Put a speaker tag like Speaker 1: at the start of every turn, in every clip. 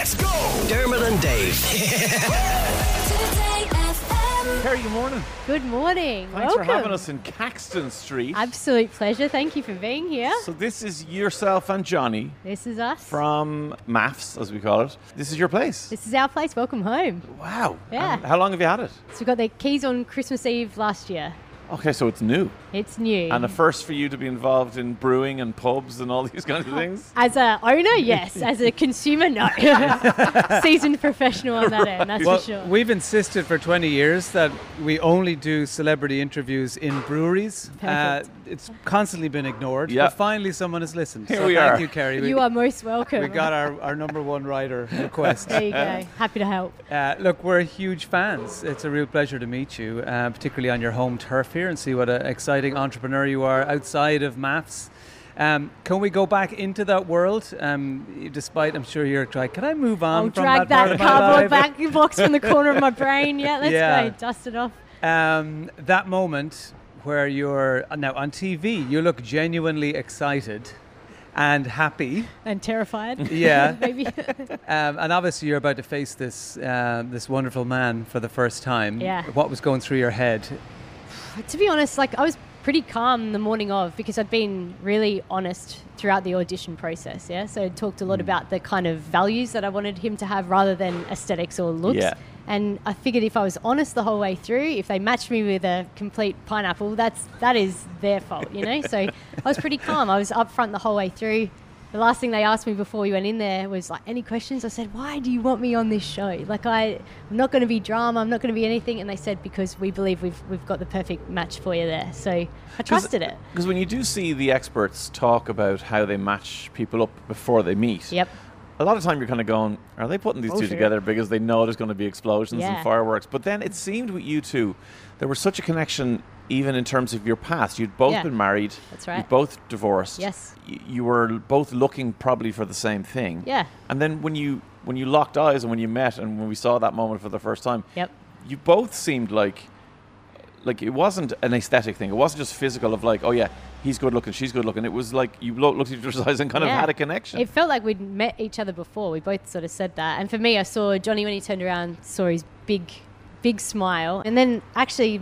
Speaker 1: Let's go!
Speaker 2: Dermot and Dave.
Speaker 3: Today
Speaker 4: Kerry, good morning.
Speaker 5: Good morning.
Speaker 4: Thanks
Speaker 5: Welcome.
Speaker 4: for having us in Caxton Street.
Speaker 5: Absolute pleasure. Thank you for being here.
Speaker 4: So this is yourself and Johnny
Speaker 5: This is us.
Speaker 4: from MAFS, as we call it. This is your place.
Speaker 5: this is our place. Welcome home.
Speaker 4: Wow.
Speaker 5: Yeah.
Speaker 4: And how long have you had it?
Speaker 5: So we got the keys on Christmas Eve last year.
Speaker 4: Okay, so it's new.
Speaker 5: It's new.
Speaker 4: And a first for you to be involved in brewing and pubs and all these kinds of things.
Speaker 5: As a owner, yes. As a consumer, no. Seasoned professional on that end, that's
Speaker 6: Well,
Speaker 5: for sure.
Speaker 6: we've insisted for 20 years that we only do celebrity interviews in breweries. Uh,
Speaker 5: Perfect.
Speaker 6: It's constantly been ignored,
Speaker 4: Yeah.
Speaker 6: but finally someone has listened.
Speaker 4: Here
Speaker 6: so
Speaker 4: we
Speaker 6: thank
Speaker 4: are.
Speaker 6: you, Kerry. We,
Speaker 5: you are most welcome.
Speaker 6: we got our, our number one writer request.
Speaker 5: There you go. Happy to help.
Speaker 6: Uh, look, we're huge fans. It's a real pleasure to meet you, uh, particularly on your home turf here, and see what an exciting entrepreneur you are outside of MAFS. Um, can we go back into that world? Um, despite, I'm sure you're trying. Can I move on?
Speaker 5: I'll
Speaker 6: from
Speaker 5: drag
Speaker 6: that,
Speaker 5: that cardboard
Speaker 6: life?
Speaker 5: back box from the corner of my brain. Yeah, let's
Speaker 6: Yeah.
Speaker 5: go. Dust it off.
Speaker 6: Um, that moment where you're now on TV, you look genuinely excited and happy.
Speaker 5: And terrified.
Speaker 6: Yeah.
Speaker 5: Maybe.
Speaker 6: Um, and obviously, you're about to face this um, this wonderful man for the first time.
Speaker 5: Yeah.
Speaker 6: What was going through your head?
Speaker 5: to be honest, like I was pretty calm the morning of because I'd been really honest throughout the audition process. Yeah, so I talked a lot about the kind of values that I wanted him to have rather than aesthetics or looks.
Speaker 4: Yeah.
Speaker 5: And I figured if I was honest the whole way through, if they matched me with a complete pineapple, that's that is their fault, you know. so I was pretty calm. I was upfront the whole way through. The last thing they asked me before we went in there was like, "Any questions?" I said, "Why do you want me on this show? Like, I, I'm not going to be drama. I'm not going to be anything." And they said, "Because we believe we've we've got the perfect match for you there." So I trusted it.
Speaker 4: Because when you do see the experts talk about how they match people up before they meet,
Speaker 5: Yep.
Speaker 4: A lot of time you're kind of going, are they putting these
Speaker 5: Oh,
Speaker 4: two
Speaker 5: sure.
Speaker 4: together because they know there's going to be explosions
Speaker 5: Yeah.
Speaker 4: and fireworks? But then it seemed with you two, there was such a connection even in terms of your past. You'd both
Speaker 5: Yeah.
Speaker 4: been married.
Speaker 5: That's right.
Speaker 4: You'd both divorced.
Speaker 5: Yes.
Speaker 4: Y- You were both looking probably for the same thing.
Speaker 5: Yeah.
Speaker 4: And then when you when you locked eyes and when you met and when we saw that moment for the first time,
Speaker 5: Yep.
Speaker 4: you both seemed like like it wasn't an aesthetic thing. It wasn't just physical of like, oh yeah, he's good looking, she's good looking. It was like you lo- looked at each other's eyes and kind of had a connection.
Speaker 5: It felt like we'd met each other before. We both sort of said that. And for me, I saw Johnny when he turned around, saw his big, big smile, and then actually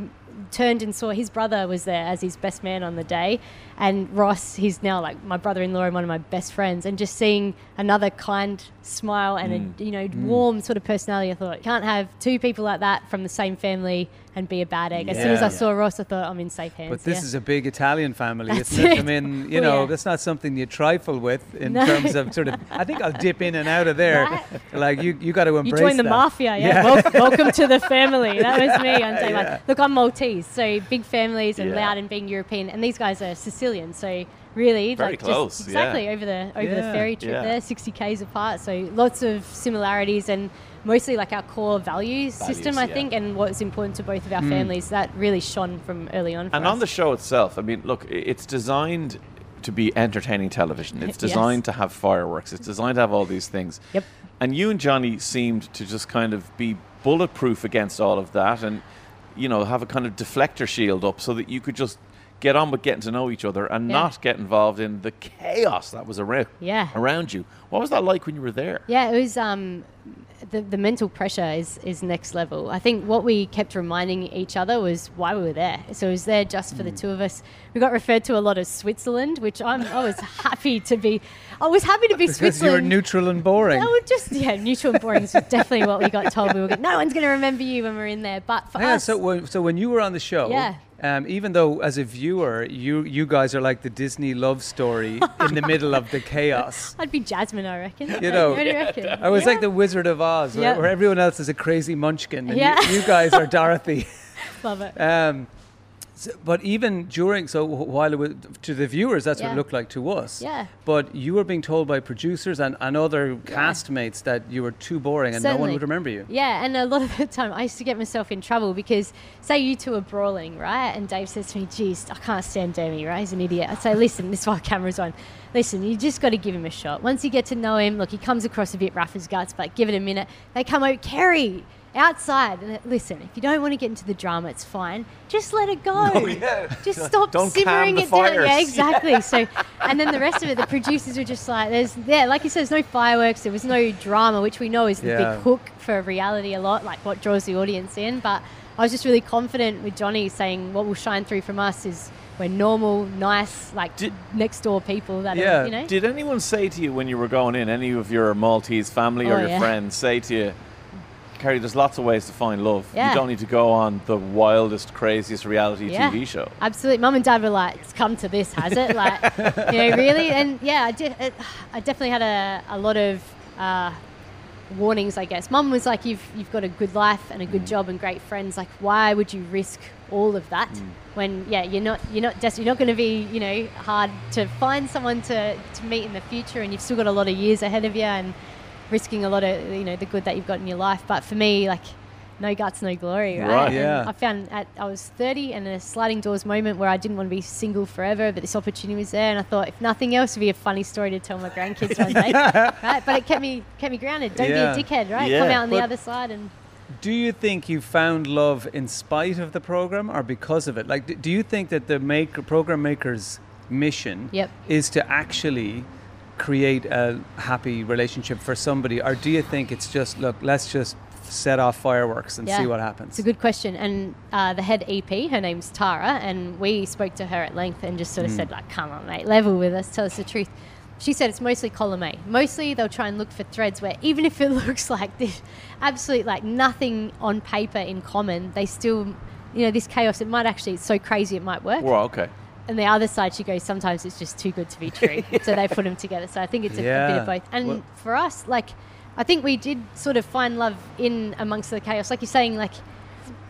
Speaker 5: turned and saw his brother was there as his best man on the day. And Ross, he's now like my brother-in-law and one of my best friends. And just seeing another kind smile and
Speaker 4: Mm.
Speaker 5: a you know warm sort of personality, I thought can't have two people like that from the same family and be a bad egg. As soon as I saw Ross, I thought I'm in safe hands.
Speaker 6: But this
Speaker 5: yeah.
Speaker 6: is a big Italian family.
Speaker 5: That's
Speaker 6: isn't it? I mean, you
Speaker 5: Oh,
Speaker 6: know,
Speaker 5: yeah.
Speaker 6: that's not something you trifle with in
Speaker 5: No.
Speaker 6: terms of sort of. I think I'll dip in and out of there.
Speaker 5: Right.
Speaker 6: Like you, you got to embrace.
Speaker 5: You joined the
Speaker 6: that.
Speaker 5: mafia, yeah.
Speaker 6: Yeah.
Speaker 5: Wel- welcome to the family. That was me on day
Speaker 6: Yeah.
Speaker 5: one. Look, I'm Maltese, so big families and
Speaker 4: Yeah.
Speaker 5: loud and being European, and these guys are Sicilian, so really
Speaker 4: Very
Speaker 5: like
Speaker 4: close,
Speaker 5: just
Speaker 4: yeah.
Speaker 5: exactly over the over
Speaker 6: Yeah.
Speaker 5: the ferry trip
Speaker 4: Yeah.
Speaker 5: there, 60 k's apart. So lots of similarities and mostly like our core values, system, I
Speaker 4: yeah.
Speaker 5: think, and what's important to both of our
Speaker 6: Mm.
Speaker 5: families. That really shone from early on. For
Speaker 4: and
Speaker 5: us.
Speaker 4: on the show itself, I mean, look, it's designed to be entertaining television. It's
Speaker 5: Yes.
Speaker 4: designed to have fireworks. It's designed to have all these things.
Speaker 5: Yep.
Speaker 4: And you and Johnny seemed to just kind of be bulletproof against all of that and, you know, have a kind of deflector shield up so that you could just get on with getting to know each other and
Speaker 5: Yeah.
Speaker 4: not get involved in the chaos that was around,
Speaker 5: Yeah.
Speaker 4: around you. What was that like when you were there?
Speaker 5: Yeah, it was. Um, the, the mental pressure is, is next level. I think what we kept reminding each other was why we were there. So it was there just for the two of us. We got referred to a lot as Switzerland, which I'm, I was happy to be. I was happy to be Switzerland.
Speaker 6: Because you were neutral and boring.
Speaker 5: No, just yeah, neutral and boring is definitely what we got told. We were going, no one's going to remember you when we're in there. But for
Speaker 6: Yeah,
Speaker 5: us,
Speaker 6: so when, so when you were on the show,
Speaker 5: Yeah.
Speaker 6: Um, even though as a viewer you you guys are like the Disney love story in the middle of the chaos.
Speaker 5: I'd be Jasmine, I reckon.
Speaker 6: You know,
Speaker 5: you reckon?
Speaker 6: I was
Speaker 5: Yeah.
Speaker 6: like the Wizard of Oz, where,
Speaker 5: Yeah.
Speaker 6: where everyone else is a crazy munchkin, and
Speaker 5: Yeah.
Speaker 6: you, you guys are Dorothy.
Speaker 5: love it.
Speaker 6: Um, so- but even during, so while it was, to the viewers, that's what it looked like to us.
Speaker 5: Yeah.
Speaker 6: But you were being told by producers and, and other castmates that you were too boring and no one would remember you.
Speaker 5: Yeah, and a lot of the time I used to get myself in trouble because, say, you two are brawling, right? And Dave says to me, geez, I can't stand Dermy, right? He's an idiot. I'd say, listen, this is why camera's on. Listen, you just got to give him a shot. Once you get to know him, look, he comes across a bit rough as guts, but give it a minute. They come out, Kerry, outside. And listen, if you don't want to get into the drama, it's fine. Just let it go.
Speaker 4: Oh, yeah.
Speaker 5: Just stop
Speaker 4: Don't
Speaker 5: simmering it down. Yeah, exactly. So, and then the rest of it, the producers were just like, "There's, yeah, like you said, there's no fireworks. There was no drama, which we know is the
Speaker 6: Yeah.
Speaker 5: big hook for reality a lot, like what draws the audience in." But I was just really confident with Johnny saying, "What will shine through from us is." We're normal, nice, like
Speaker 4: Did-
Speaker 5: next door people that
Speaker 6: Yeah.
Speaker 5: are, you know.
Speaker 4: Did anyone say to you when you were going in, any of your Maltese family or
Speaker 5: Oh,
Speaker 4: your
Speaker 5: yeah.
Speaker 4: friends say to you, Kerry, there's lots of ways to find love.
Speaker 5: Yeah.
Speaker 4: You don't need to go on the wildest, craziest reality
Speaker 5: Yeah.
Speaker 4: TV show.
Speaker 5: Absolutely. Mum and dad were like, it's come to this, has it? Like, you know, really? And yeah, I, de- it, I definitely had a, a lot of uh, warnings, I guess. Mum was like, you've, you've got a good life and a good job and great friends. Like, why would you risk all of that when, yeah, you're not, you're not, des- you're not going to be, you know, hard to find someone to, to meet in the future and you've still got a lot of years ahead of you and risking a lot of, you know, the good that you've got in your life. But for me, like, no guts, no glory, right?
Speaker 4: Right.
Speaker 5: And
Speaker 6: Yeah.
Speaker 5: I found at I was 30 and a sliding doors moment where I didn't want to be single forever, but this opportunity was there, and I thought if nothing else, it'd be a funny story to tell my grandkids one day, right? But it kept me kept me grounded. Don't
Speaker 6: Yeah.
Speaker 5: be a dickhead, right?
Speaker 4: Yeah,
Speaker 5: Come out on the other side and
Speaker 6: Do you think you found love in spite of the program or because of it? Like, do you think that the maker, program maker's mission
Speaker 5: Yep.
Speaker 6: is to actually create a happy relationship for somebody, or do you think it's just look, let's just set off fireworks and
Speaker 5: Yeah.
Speaker 6: see what happens?
Speaker 5: It's a good question. And uh, the head EP, her name's Tara, and we spoke to her at length and just sort
Speaker 6: Mm.
Speaker 5: of said, like, come on, mate, level with us, tell us the truth. She said it's mostly column A. Mostly they'll try and look for threads where even if it looks like this absolute like nothing on paper in common, they still you know, this chaos, it might actually it's so crazy it might work.
Speaker 4: Well, okay.
Speaker 5: And the other side, she goes, sometimes it's just too good to be true. so they put them together. So I think it's a, a bit of both. And
Speaker 6: Well-
Speaker 5: for us, like, I think we did sort of find love in amongst the chaos. Like you're saying, like,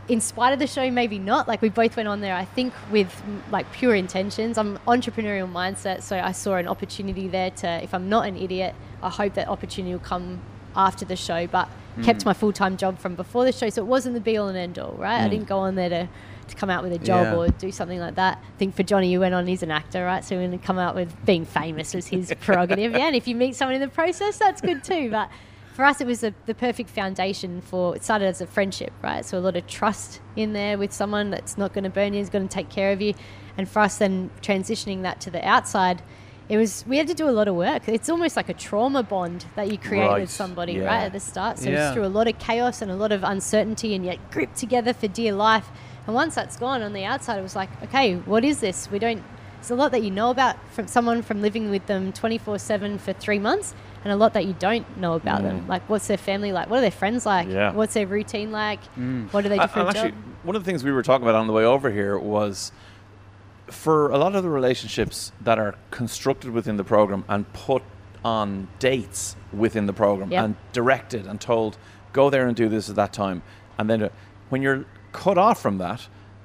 Speaker 5: in spite of the show, maybe not. Like we both went on there, I think, with mm, like pure intentions. I'm entrepreneurial mindset, so I saw an opportunity there to. If I'm not an idiot, I hope that opportunity will come after the show. But kept my full time job from before the show, so it wasn't the be all and end all, right? I didn't go on there to. To come out with a job
Speaker 6: Yeah.
Speaker 5: or do something like that. I think for Johnny, you went on, he's an actor, right? So when to come out with being famous was his prerogative. Yeah, and if you meet someone in the process, that's good too. But for us, it was a, the perfect foundation for it started as a friendship, right? So a lot of trust in there with someone that's not going to burn you, is going to take care of you. And for us, then transitioning that to the outside, it was we had to do a lot of work. It's almost like a trauma bond that you create
Speaker 4: Right,
Speaker 5: with somebody,
Speaker 4: yeah.
Speaker 5: right, at the start. So
Speaker 6: Yeah.
Speaker 5: it's through a lot of chaos and a lot of uncertainty, and yet gripped together for dear life. And once that's gone on the outside, it was like, okay, what is this? We don't. There's a lot that you know about from someone from living with them 24 7 for three months, and a lot that you don't know about them. Like, what's their family like? What are their friends like?
Speaker 4: Yeah.
Speaker 5: What's their routine like? What do they do
Speaker 4: I-
Speaker 5: for
Speaker 4: I'm actually, one of the things we were talking about on the way over here was for a lot of the relationships that are constructed within the program and put on dates within the program
Speaker 5: Yep.
Speaker 4: and directed and told go there and do this at that time and then uh, when you're cut off from that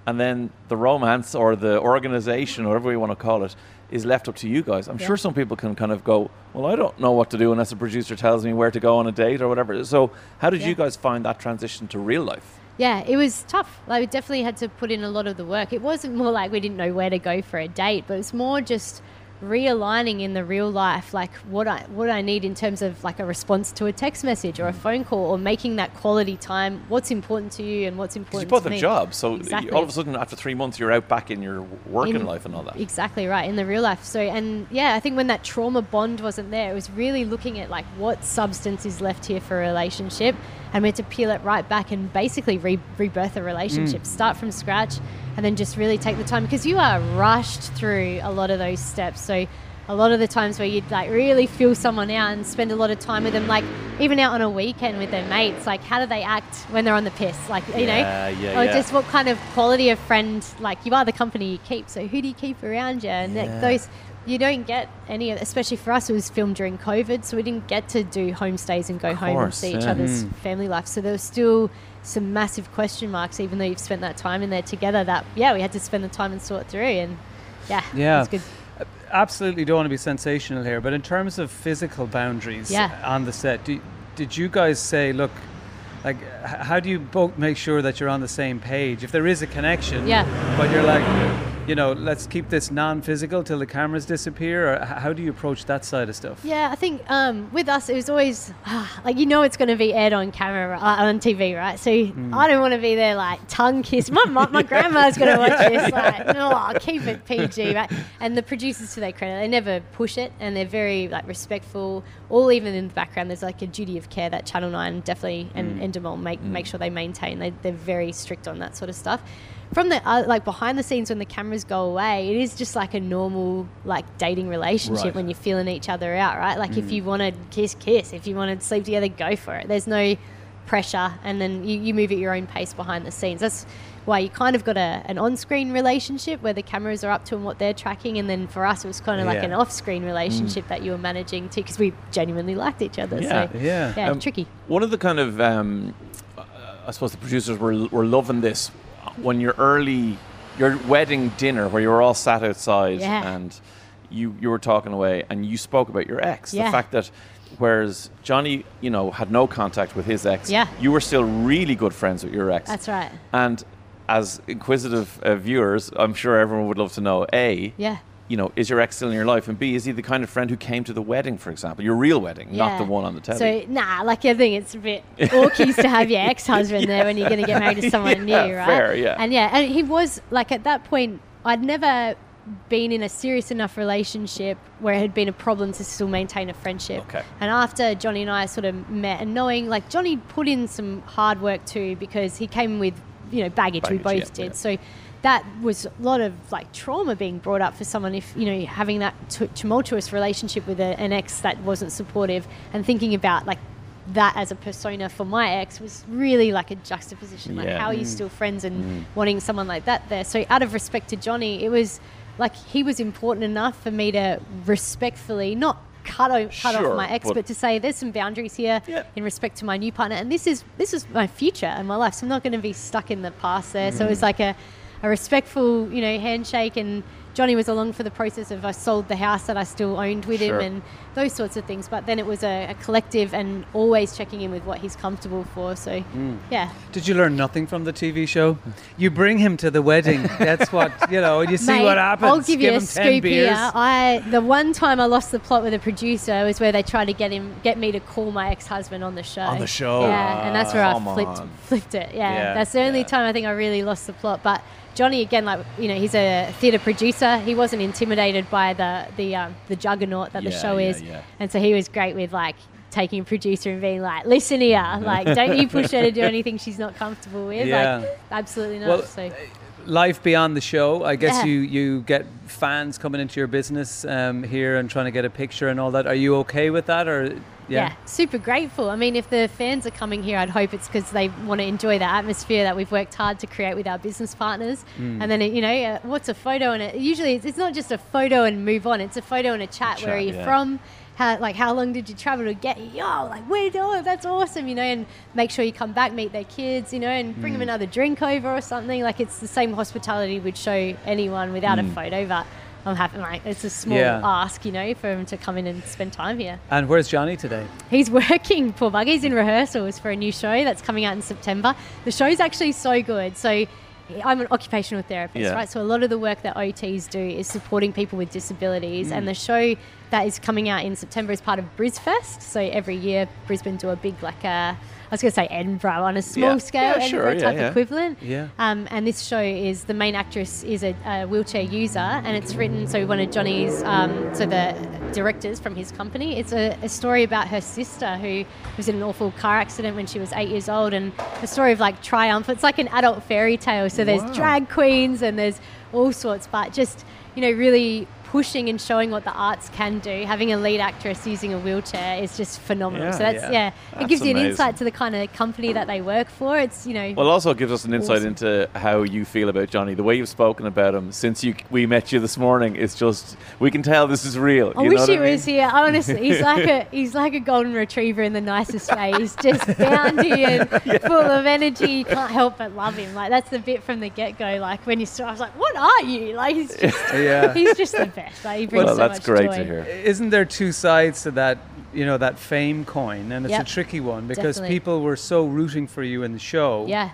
Speaker 4: and then the romance or the organization or whatever you want to call it is left up to you guys i'm
Speaker 5: Yeah.
Speaker 4: sure some people can kind of go well i don't know what to do unless a producer tells me where to go on a date or whatever so how did
Speaker 5: Yeah.
Speaker 4: you guys find that transition to real life
Speaker 5: Yeah, it was tough. Like we definitely had to put in a lot of the work. It wasn't more like we didn't know where to go for a date, but it's more just realigning in the real life, like what I what I need in terms of like a response to a text message or a mm. phone call, or making that quality time. What's important to you and what's
Speaker 4: important? You both
Speaker 5: to
Speaker 4: have
Speaker 5: me.
Speaker 4: jobs, so
Speaker 5: Exactly.
Speaker 4: all of a sudden, after three months, you're out back in your working
Speaker 5: In-
Speaker 4: life and all that.
Speaker 5: Exactly right in the real life. So and yeah, I think when that trauma bond wasn't there, it was really looking at like what substance is left here for a relationship, and we had to peel it right back and basically re- rebirth a relationship, mm. start from scratch, and then just really take the time because you are rushed through a lot of those steps. So. A lot of the times where you'd like really feel someone out and spend a lot of time with them, like even out on a weekend with their mates, like how do they act when they're on the piss? Like, you know,
Speaker 4: Yeah, yeah,
Speaker 5: or
Speaker 4: yeah.
Speaker 5: just what kind of quality of friend like you are the company you keep so who do you keep around you and
Speaker 4: Yeah.
Speaker 5: those you don't get any of especially for us it was filmed during covid so we didn't get to do homestays and go
Speaker 4: Of
Speaker 5: home and
Speaker 4: course,
Speaker 5: see each other's
Speaker 6: Mm.
Speaker 5: family life so there was still some massive question marks even though you've spent that time in there together that yeah we had to spend the time and sort through and yeah
Speaker 6: Yeah.
Speaker 5: It was good
Speaker 6: Absolutely don't want to be sensational here, but in terms of physical boundaries
Speaker 5: Yeah.
Speaker 6: on the set, do, did you guys say, look, like, how do you both make sure that you're on the same page? If there is a connection,
Speaker 5: Yeah.
Speaker 6: but you're like, you know, let's keep this non-physical till the cameras disappear, or how do you approach that side of stuff?
Speaker 5: Yeah, I think um, with us it was always like you know it's going to be aired on camera uh, on TV, right? So
Speaker 6: Mm.
Speaker 5: I don't want to be there like tongue kiss. My my, my grandma's going to watch this. Like, no, I'll keep it PG, right? And the producers, to their credit, they never push it, and they're very like respectful. All even in the background, there's like a duty of care that Channel Nine definitely and
Speaker 6: Mm.
Speaker 5: Endemol make make sure they maintain. They, they're very strict on that sort of stuff. From the uh, like behind the scenes when the cameras go away, it is just like a normal like dating relationship
Speaker 4: Right.
Speaker 5: when you're feeling each other out, right? Like if you want to kiss, kiss. If you want to sleep together, go for it. There's no pressure, and then you, you move at your own pace behind the scenes. That's why you kind of got a, an on-screen relationship where the cameras are up to and what they're tracking, and then for us it was kind of like an off-screen relationship that you were managing too, because we genuinely liked each other.
Speaker 4: Yeah.
Speaker 5: So
Speaker 6: Yeah.
Speaker 5: yeah,
Speaker 4: Um,
Speaker 5: tricky.
Speaker 4: One of the kind of, um, uh, I suppose the producers were, were loving this when your early, your wedding dinner where you were all sat outside
Speaker 5: Yeah.
Speaker 4: and you, you were talking away and you spoke about your ex.
Speaker 5: Yeah.
Speaker 4: The fact that whereas Johnny, you know, had no contact with his ex,
Speaker 5: Yeah.
Speaker 4: you were still really good friends with your ex.
Speaker 5: That's right.
Speaker 4: And as inquisitive uh, viewers, I'm sure everyone would love to know, A,
Speaker 5: Yeah.
Speaker 4: You know, is your ex still in your life? And B, is he the kind of friend who came to the wedding, for example, your real wedding, not the one on the telly?
Speaker 5: So nah, like I think it's a bit awkward to have your ex-husband there when you're going to get married to someone
Speaker 4: Yeah,
Speaker 5: new, right?
Speaker 4: fair, yeah.
Speaker 5: And yeah, and he was like at that point, I'd never been in a serious enough relationship where it had been a problem to still maintain a friendship.
Speaker 4: Okay.
Speaker 5: And after Johnny and I sort of met, and knowing like Johnny put in some hard work too because he came with you know baggage, we both
Speaker 4: yeah,
Speaker 5: did.
Speaker 4: yeah.
Speaker 5: So that was a lot of like trauma being brought up for someone if you know having that t- tumultuous relationship with a, an ex that wasn't supportive and thinking about like that as a persona for my ex was really like a juxtaposition like
Speaker 4: Yeah.
Speaker 5: how are you still friends and wanting someone like that there so out of respect to johnny it was like he was important enough for me to respectfully not cut, o- cut
Speaker 4: Sure,
Speaker 5: off my ex
Speaker 4: but-
Speaker 5: but, to say there's some boundaries here
Speaker 4: Yeah.
Speaker 5: in respect to my new partner and this is this is my future and my life so i'm not going to be stuck in the past there so it
Speaker 4: Mm.
Speaker 5: was like a, a respectful you know handshake and johnny was along for the process of i sold the house that i still owned with
Speaker 4: Sure.
Speaker 5: him and those sorts of things but then it was a, a collective and always checking in with what he's comfortable for so
Speaker 4: Mm.
Speaker 5: yeah
Speaker 6: Did you learn nothing from the TV show? You bring him to the wedding. That's what you know. You see
Speaker 5: Mate,
Speaker 6: what happens.
Speaker 5: I'll give, you a scoop
Speaker 6: beers.
Speaker 5: here. I the one time I lost the plot with a producer was where they tried to get him get me to call my ex husband on the show.
Speaker 4: On the show?
Speaker 5: Yeah, and that's where I flipped
Speaker 4: on.
Speaker 5: flipped it. Yeah,
Speaker 6: Yeah,
Speaker 5: that's the only
Speaker 4: yeah.
Speaker 5: time I think I really lost the plot. But Johnny again, like you know, he's a theatre producer. He wasn't intimidated by the the um, the juggernaut that the show
Speaker 4: yeah,
Speaker 5: is,
Speaker 4: yeah.
Speaker 5: and so he was great with like taking a producer and being like, "Listen here, like, don't you push her to do anything she's not comfortable with."
Speaker 6: Yeah.
Speaker 5: Like, absolutely not.
Speaker 6: Well,
Speaker 5: so.
Speaker 6: life beyond the show. I guess
Speaker 5: Yeah.
Speaker 6: you you get fans coming into your business um, here and trying to get a picture and all that. Are you okay with that, or
Speaker 5: Yeah. super grateful. I mean, if the fans are coming here, I'd hope it's because they want to enjoy the atmosphere that we've worked hard to create with our business partners.
Speaker 6: Mm.
Speaker 5: And then, it, you know, uh, what's a photo? And it usually it's, it's not just a photo and move on. It's a photo and a chat.
Speaker 4: chat,
Speaker 5: Where are you
Speaker 4: yeah.
Speaker 5: from? How like how long did you travel to get here? Yo, like where oh, that's awesome, you know, and make sure you come back, meet their kids, you know, and bring them
Speaker 4: Mm.
Speaker 5: another drink over or something. Like it's the same hospitality we'd show anyone without a
Speaker 4: Mm.
Speaker 5: photo, but I'm happy. Like it's a small
Speaker 6: Yeah.
Speaker 5: ask, you know, for him to come in and spend time here.
Speaker 6: And where's Johnny today?
Speaker 5: He's working, poor bug. He's in rehearsals for a new show that's coming out in September. The show's actually so good. So I'm an occupational therapist,
Speaker 4: Yeah.
Speaker 5: right? So a lot of the work that OTs do is supporting people with disabilities.
Speaker 4: Mm.
Speaker 5: And the show that is coming out in September is part of BrisFest. So every year, Brisbane do a big, like, uh, I was going to say Edinburgh on a small
Speaker 4: Yeah.
Speaker 5: scale,
Speaker 4: Yeah,
Speaker 5: Edinburgh type equivalent.
Speaker 6: Yeah.
Speaker 5: Um, and this show is the main actress is a, a wheelchair user, and it's written so one of Johnny's um, so the directors from his company. It's a, a story about her sister who was in an awful car accident when she was eight years old, and a story of like triumph. It's like an adult fairy tale. So there's
Speaker 4: Wow.
Speaker 5: drag queens and there's all sorts, but just you know really pushing and showing what the arts can do. Having a lead actress using a wheelchair is just phenomenal.
Speaker 4: Yeah,
Speaker 5: so that's
Speaker 6: yeah.
Speaker 5: yeah,
Speaker 4: That's
Speaker 5: it gives you an insight to the kind of company that they work for. It's you know
Speaker 4: Well, it also gives us an insight
Speaker 5: Awesome.
Speaker 4: into how you feel about Johnny. The way you've spoken about him since you we met you this morning, it's just we can tell this is real.
Speaker 5: I
Speaker 4: you
Speaker 5: wish he
Speaker 4: I mean?
Speaker 5: was here. Honestly, he's like a he's like a golden retriever in the nicest way. He's just bouncy and full of energy. You can't help but love him. Like that's the bit from the get go. Like when you saw, I was like, "What are you?" Like he's just
Speaker 6: Yeah.
Speaker 5: he's just the best. Like he brings
Speaker 4: Well,
Speaker 5: so
Speaker 4: that's
Speaker 5: much
Speaker 4: great
Speaker 5: joy.
Speaker 4: to hear.
Speaker 6: Isn't there two sides to that? You know that fame coin, and it's
Speaker 5: Yep.
Speaker 6: a tricky one because
Speaker 5: Definitely.
Speaker 6: people were so rooting for you in the show.
Speaker 5: Yeah,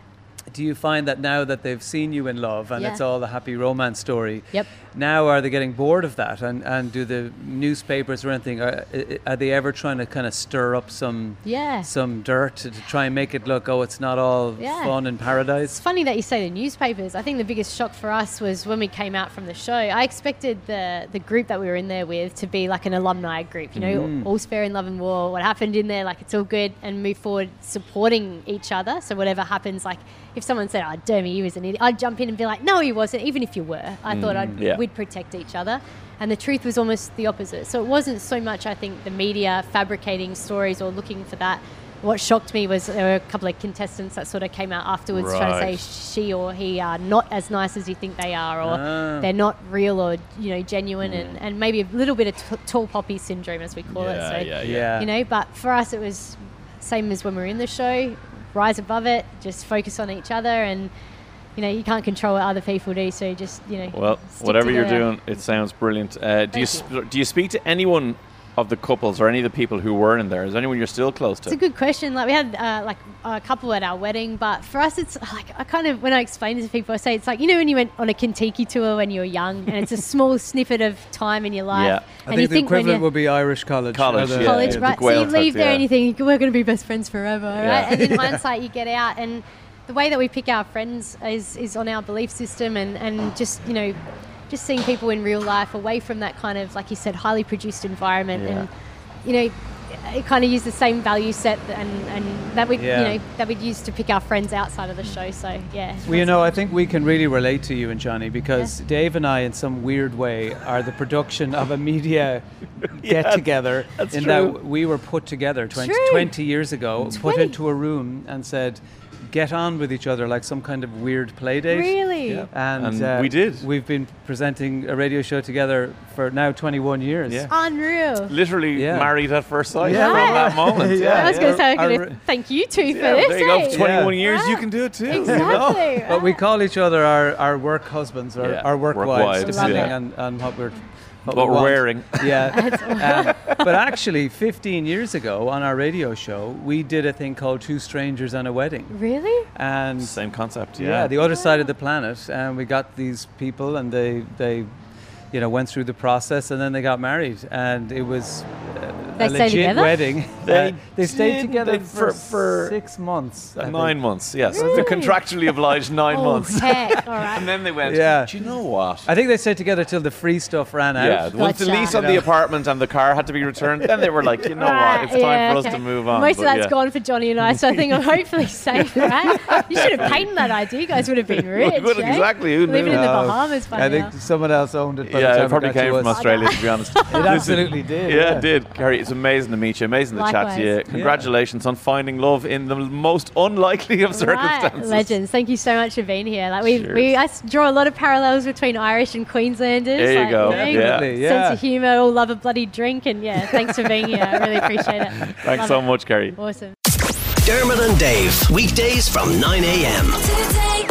Speaker 6: do you find that now that they've seen you in love and
Speaker 5: Yeah.
Speaker 6: it's all a happy romance story,
Speaker 5: Yep.
Speaker 6: now are they getting bored of that? And, and do the newspapers or anything, are, are they ever trying to kind of stir up some
Speaker 5: Yeah.
Speaker 6: some dirt to, to try and make it look, oh, it's not all
Speaker 5: Yeah.
Speaker 6: fun
Speaker 5: It's
Speaker 6: paradise?
Speaker 5: funny that you say the newspapers. I think the biggest shock for us was when we came out from the show. I expected the the group that we were in there with to be like an alumni group, you know,
Speaker 6: Mm.
Speaker 5: all's fair in love and war. What happened in there, like it's all good, and move forward supporting each other. So whatever happens, like if someone said, "Oh, Dermy, he was an idiot," I'd jump in and be like, "No, he wasn't." Even if you were, I thought I'd
Speaker 4: Yeah.
Speaker 5: we'd protect each other. And the truth was almost the opposite. So it wasn't so much, I think, the media fabricating stories or looking for that. What shocked me was there were a couple of contestants that sort of came out afterwards trying to say she or he are not as nice as you think they are, or
Speaker 6: Ah.
Speaker 5: they're not real or you know genuine, and, and maybe a little bit of t- tall poppy syndrome as we call it.
Speaker 4: Yeah,
Speaker 5: So
Speaker 4: yeah,
Speaker 6: Yeah.
Speaker 5: you know, but for us it was same as when we were in the show. Rise above it, just focus on each other, and you know you can't control what other people do. So just you know,
Speaker 4: Well, whatever you're doing, it sounds brilliant. Uh, do you, sp- do you speak to anyone of the couples or any of the people who were in there? Is there anyone you're still close to?
Speaker 5: It's a good question. Like we had uh, like a couple at our wedding, but for us, it's like I kind of when I explain it to people, I say it's like you know when you went on a Contiki tour when you were young, and it's a small snippet of time in your life,
Speaker 4: Yeah.
Speaker 6: I
Speaker 5: and you
Speaker 6: think the
Speaker 5: think
Speaker 6: equivalent would be Irish college.
Speaker 4: College, yeah,
Speaker 5: college,
Speaker 4: the
Speaker 5: right? So you leave there
Speaker 4: yeah.
Speaker 5: and you think we're going to be best friends forever, right?
Speaker 4: Yeah.
Speaker 5: And in hindsight, you get out, and the way that we pick our friends is is on our belief system, and and just you know, just seeing people in real life away from that kind of like you said, highly produced environment,
Speaker 4: Yeah.
Speaker 5: and you know. It kind of use the same value set and, and that we
Speaker 6: Yeah.
Speaker 5: you know that we'd use to pick our friends outside of the show. So yeah.
Speaker 6: Well, you know, I think we can really relate to you and Johnny because Dave and I, in some weird way, are the production of a media get together.
Speaker 4: that's
Speaker 6: in
Speaker 4: true.
Speaker 6: that we were put together 20, 20 years ago, put into a room and said, get on with each other like some kind of weird play date.
Speaker 5: Really?
Speaker 4: Yeah.
Speaker 6: And,
Speaker 4: And
Speaker 6: uh,
Speaker 4: we did.
Speaker 6: We've been presenting a radio show together for now 21 years.
Speaker 4: Yeah.
Speaker 5: Unreal.
Speaker 4: Literally
Speaker 6: Yeah.
Speaker 4: married at first sight
Speaker 6: Yeah.
Speaker 4: from that moment.
Speaker 6: Yeah.
Speaker 5: I was going to say I'm going to thank you two for this.
Speaker 4: there you go.
Speaker 5: eh?
Speaker 4: For 21
Speaker 6: Yeah.
Speaker 4: years, you can do it too. you know?
Speaker 5: Exactly.
Speaker 6: But we call each other our, our work husbands or
Speaker 4: Yeah,
Speaker 6: our work,
Speaker 4: work
Speaker 6: wives,
Speaker 4: wives,
Speaker 6: depending
Speaker 5: yeah.
Speaker 6: on, on what we're what,
Speaker 4: What
Speaker 6: we
Speaker 4: we're
Speaker 6: want.
Speaker 4: wearing.
Speaker 6: Yeah. um, but actually, 15 years ago on our radio show, we did a thing called Two Strangers and a Wedding.
Speaker 5: Really?
Speaker 6: And
Speaker 4: Same concept,
Speaker 6: yeah,
Speaker 4: yeah.
Speaker 6: the other side of the planet. And we got these people and they, they you know, went through the process and then they got married. And it was
Speaker 5: They
Speaker 6: a
Speaker 5: stayed
Speaker 6: legit
Speaker 5: together?
Speaker 6: wedding.
Speaker 4: They
Speaker 6: Uh, they stayed together
Speaker 4: they-
Speaker 6: for,
Speaker 4: for- for
Speaker 6: six months.
Speaker 4: Uh, nine months, yes.
Speaker 5: Really?
Speaker 4: They're contractually obliged nine
Speaker 5: oh,
Speaker 4: months.
Speaker 5: heck. All right.
Speaker 4: And then they went,
Speaker 6: Yeah.
Speaker 4: do you know what?
Speaker 6: I think they stayed together till the free stuff ran out.
Speaker 4: Yeah, once the lease on
Speaker 6: You
Speaker 4: the apartment and the car had to be returned, then they were like, you know
Speaker 5: Right,
Speaker 4: what, it's time
Speaker 5: yeah,
Speaker 4: for us to move on.
Speaker 5: Most
Speaker 4: But
Speaker 5: of that's
Speaker 4: yeah.
Speaker 5: gone for Johnny and I, so I think I'm hopefully safe, right? You should have painted that idea. You guys would have been rich.
Speaker 4: would-
Speaker 5: eh?
Speaker 4: exactly, who
Speaker 5: Living
Speaker 4: knew?
Speaker 5: in the Bahamas by
Speaker 6: I think someone else owned it. By
Speaker 4: Yeah, it probably came from. Australia, to be honest.
Speaker 6: It absolutely did.
Speaker 4: Yeah, it did. Kerry, it's amazing to meet you. Amazing to chat to you.
Speaker 5: Likewise.
Speaker 4: Congratulations on finding love in the most unlikely of circumstances.
Speaker 5: Right,
Speaker 4: circumstances.
Speaker 5: legends. Thank you so much for being here. Like we,
Speaker 4: Cheers.
Speaker 5: we I s- draw a lot of parallels between Irish and Queenslanders.
Speaker 4: There you
Speaker 5: like,
Speaker 4: go.
Speaker 5: know,
Speaker 4: Yeah.
Speaker 5: Sense of humour, all love a bloody drink, and yeah, thanks for being here. I really appreciate it.
Speaker 4: Thanks
Speaker 5: Love
Speaker 4: so
Speaker 5: it.
Speaker 4: much, Kerry.
Speaker 5: Awesome.
Speaker 1: Dermot and Dave, weekdays from 9 a.m.
Speaker 2: Today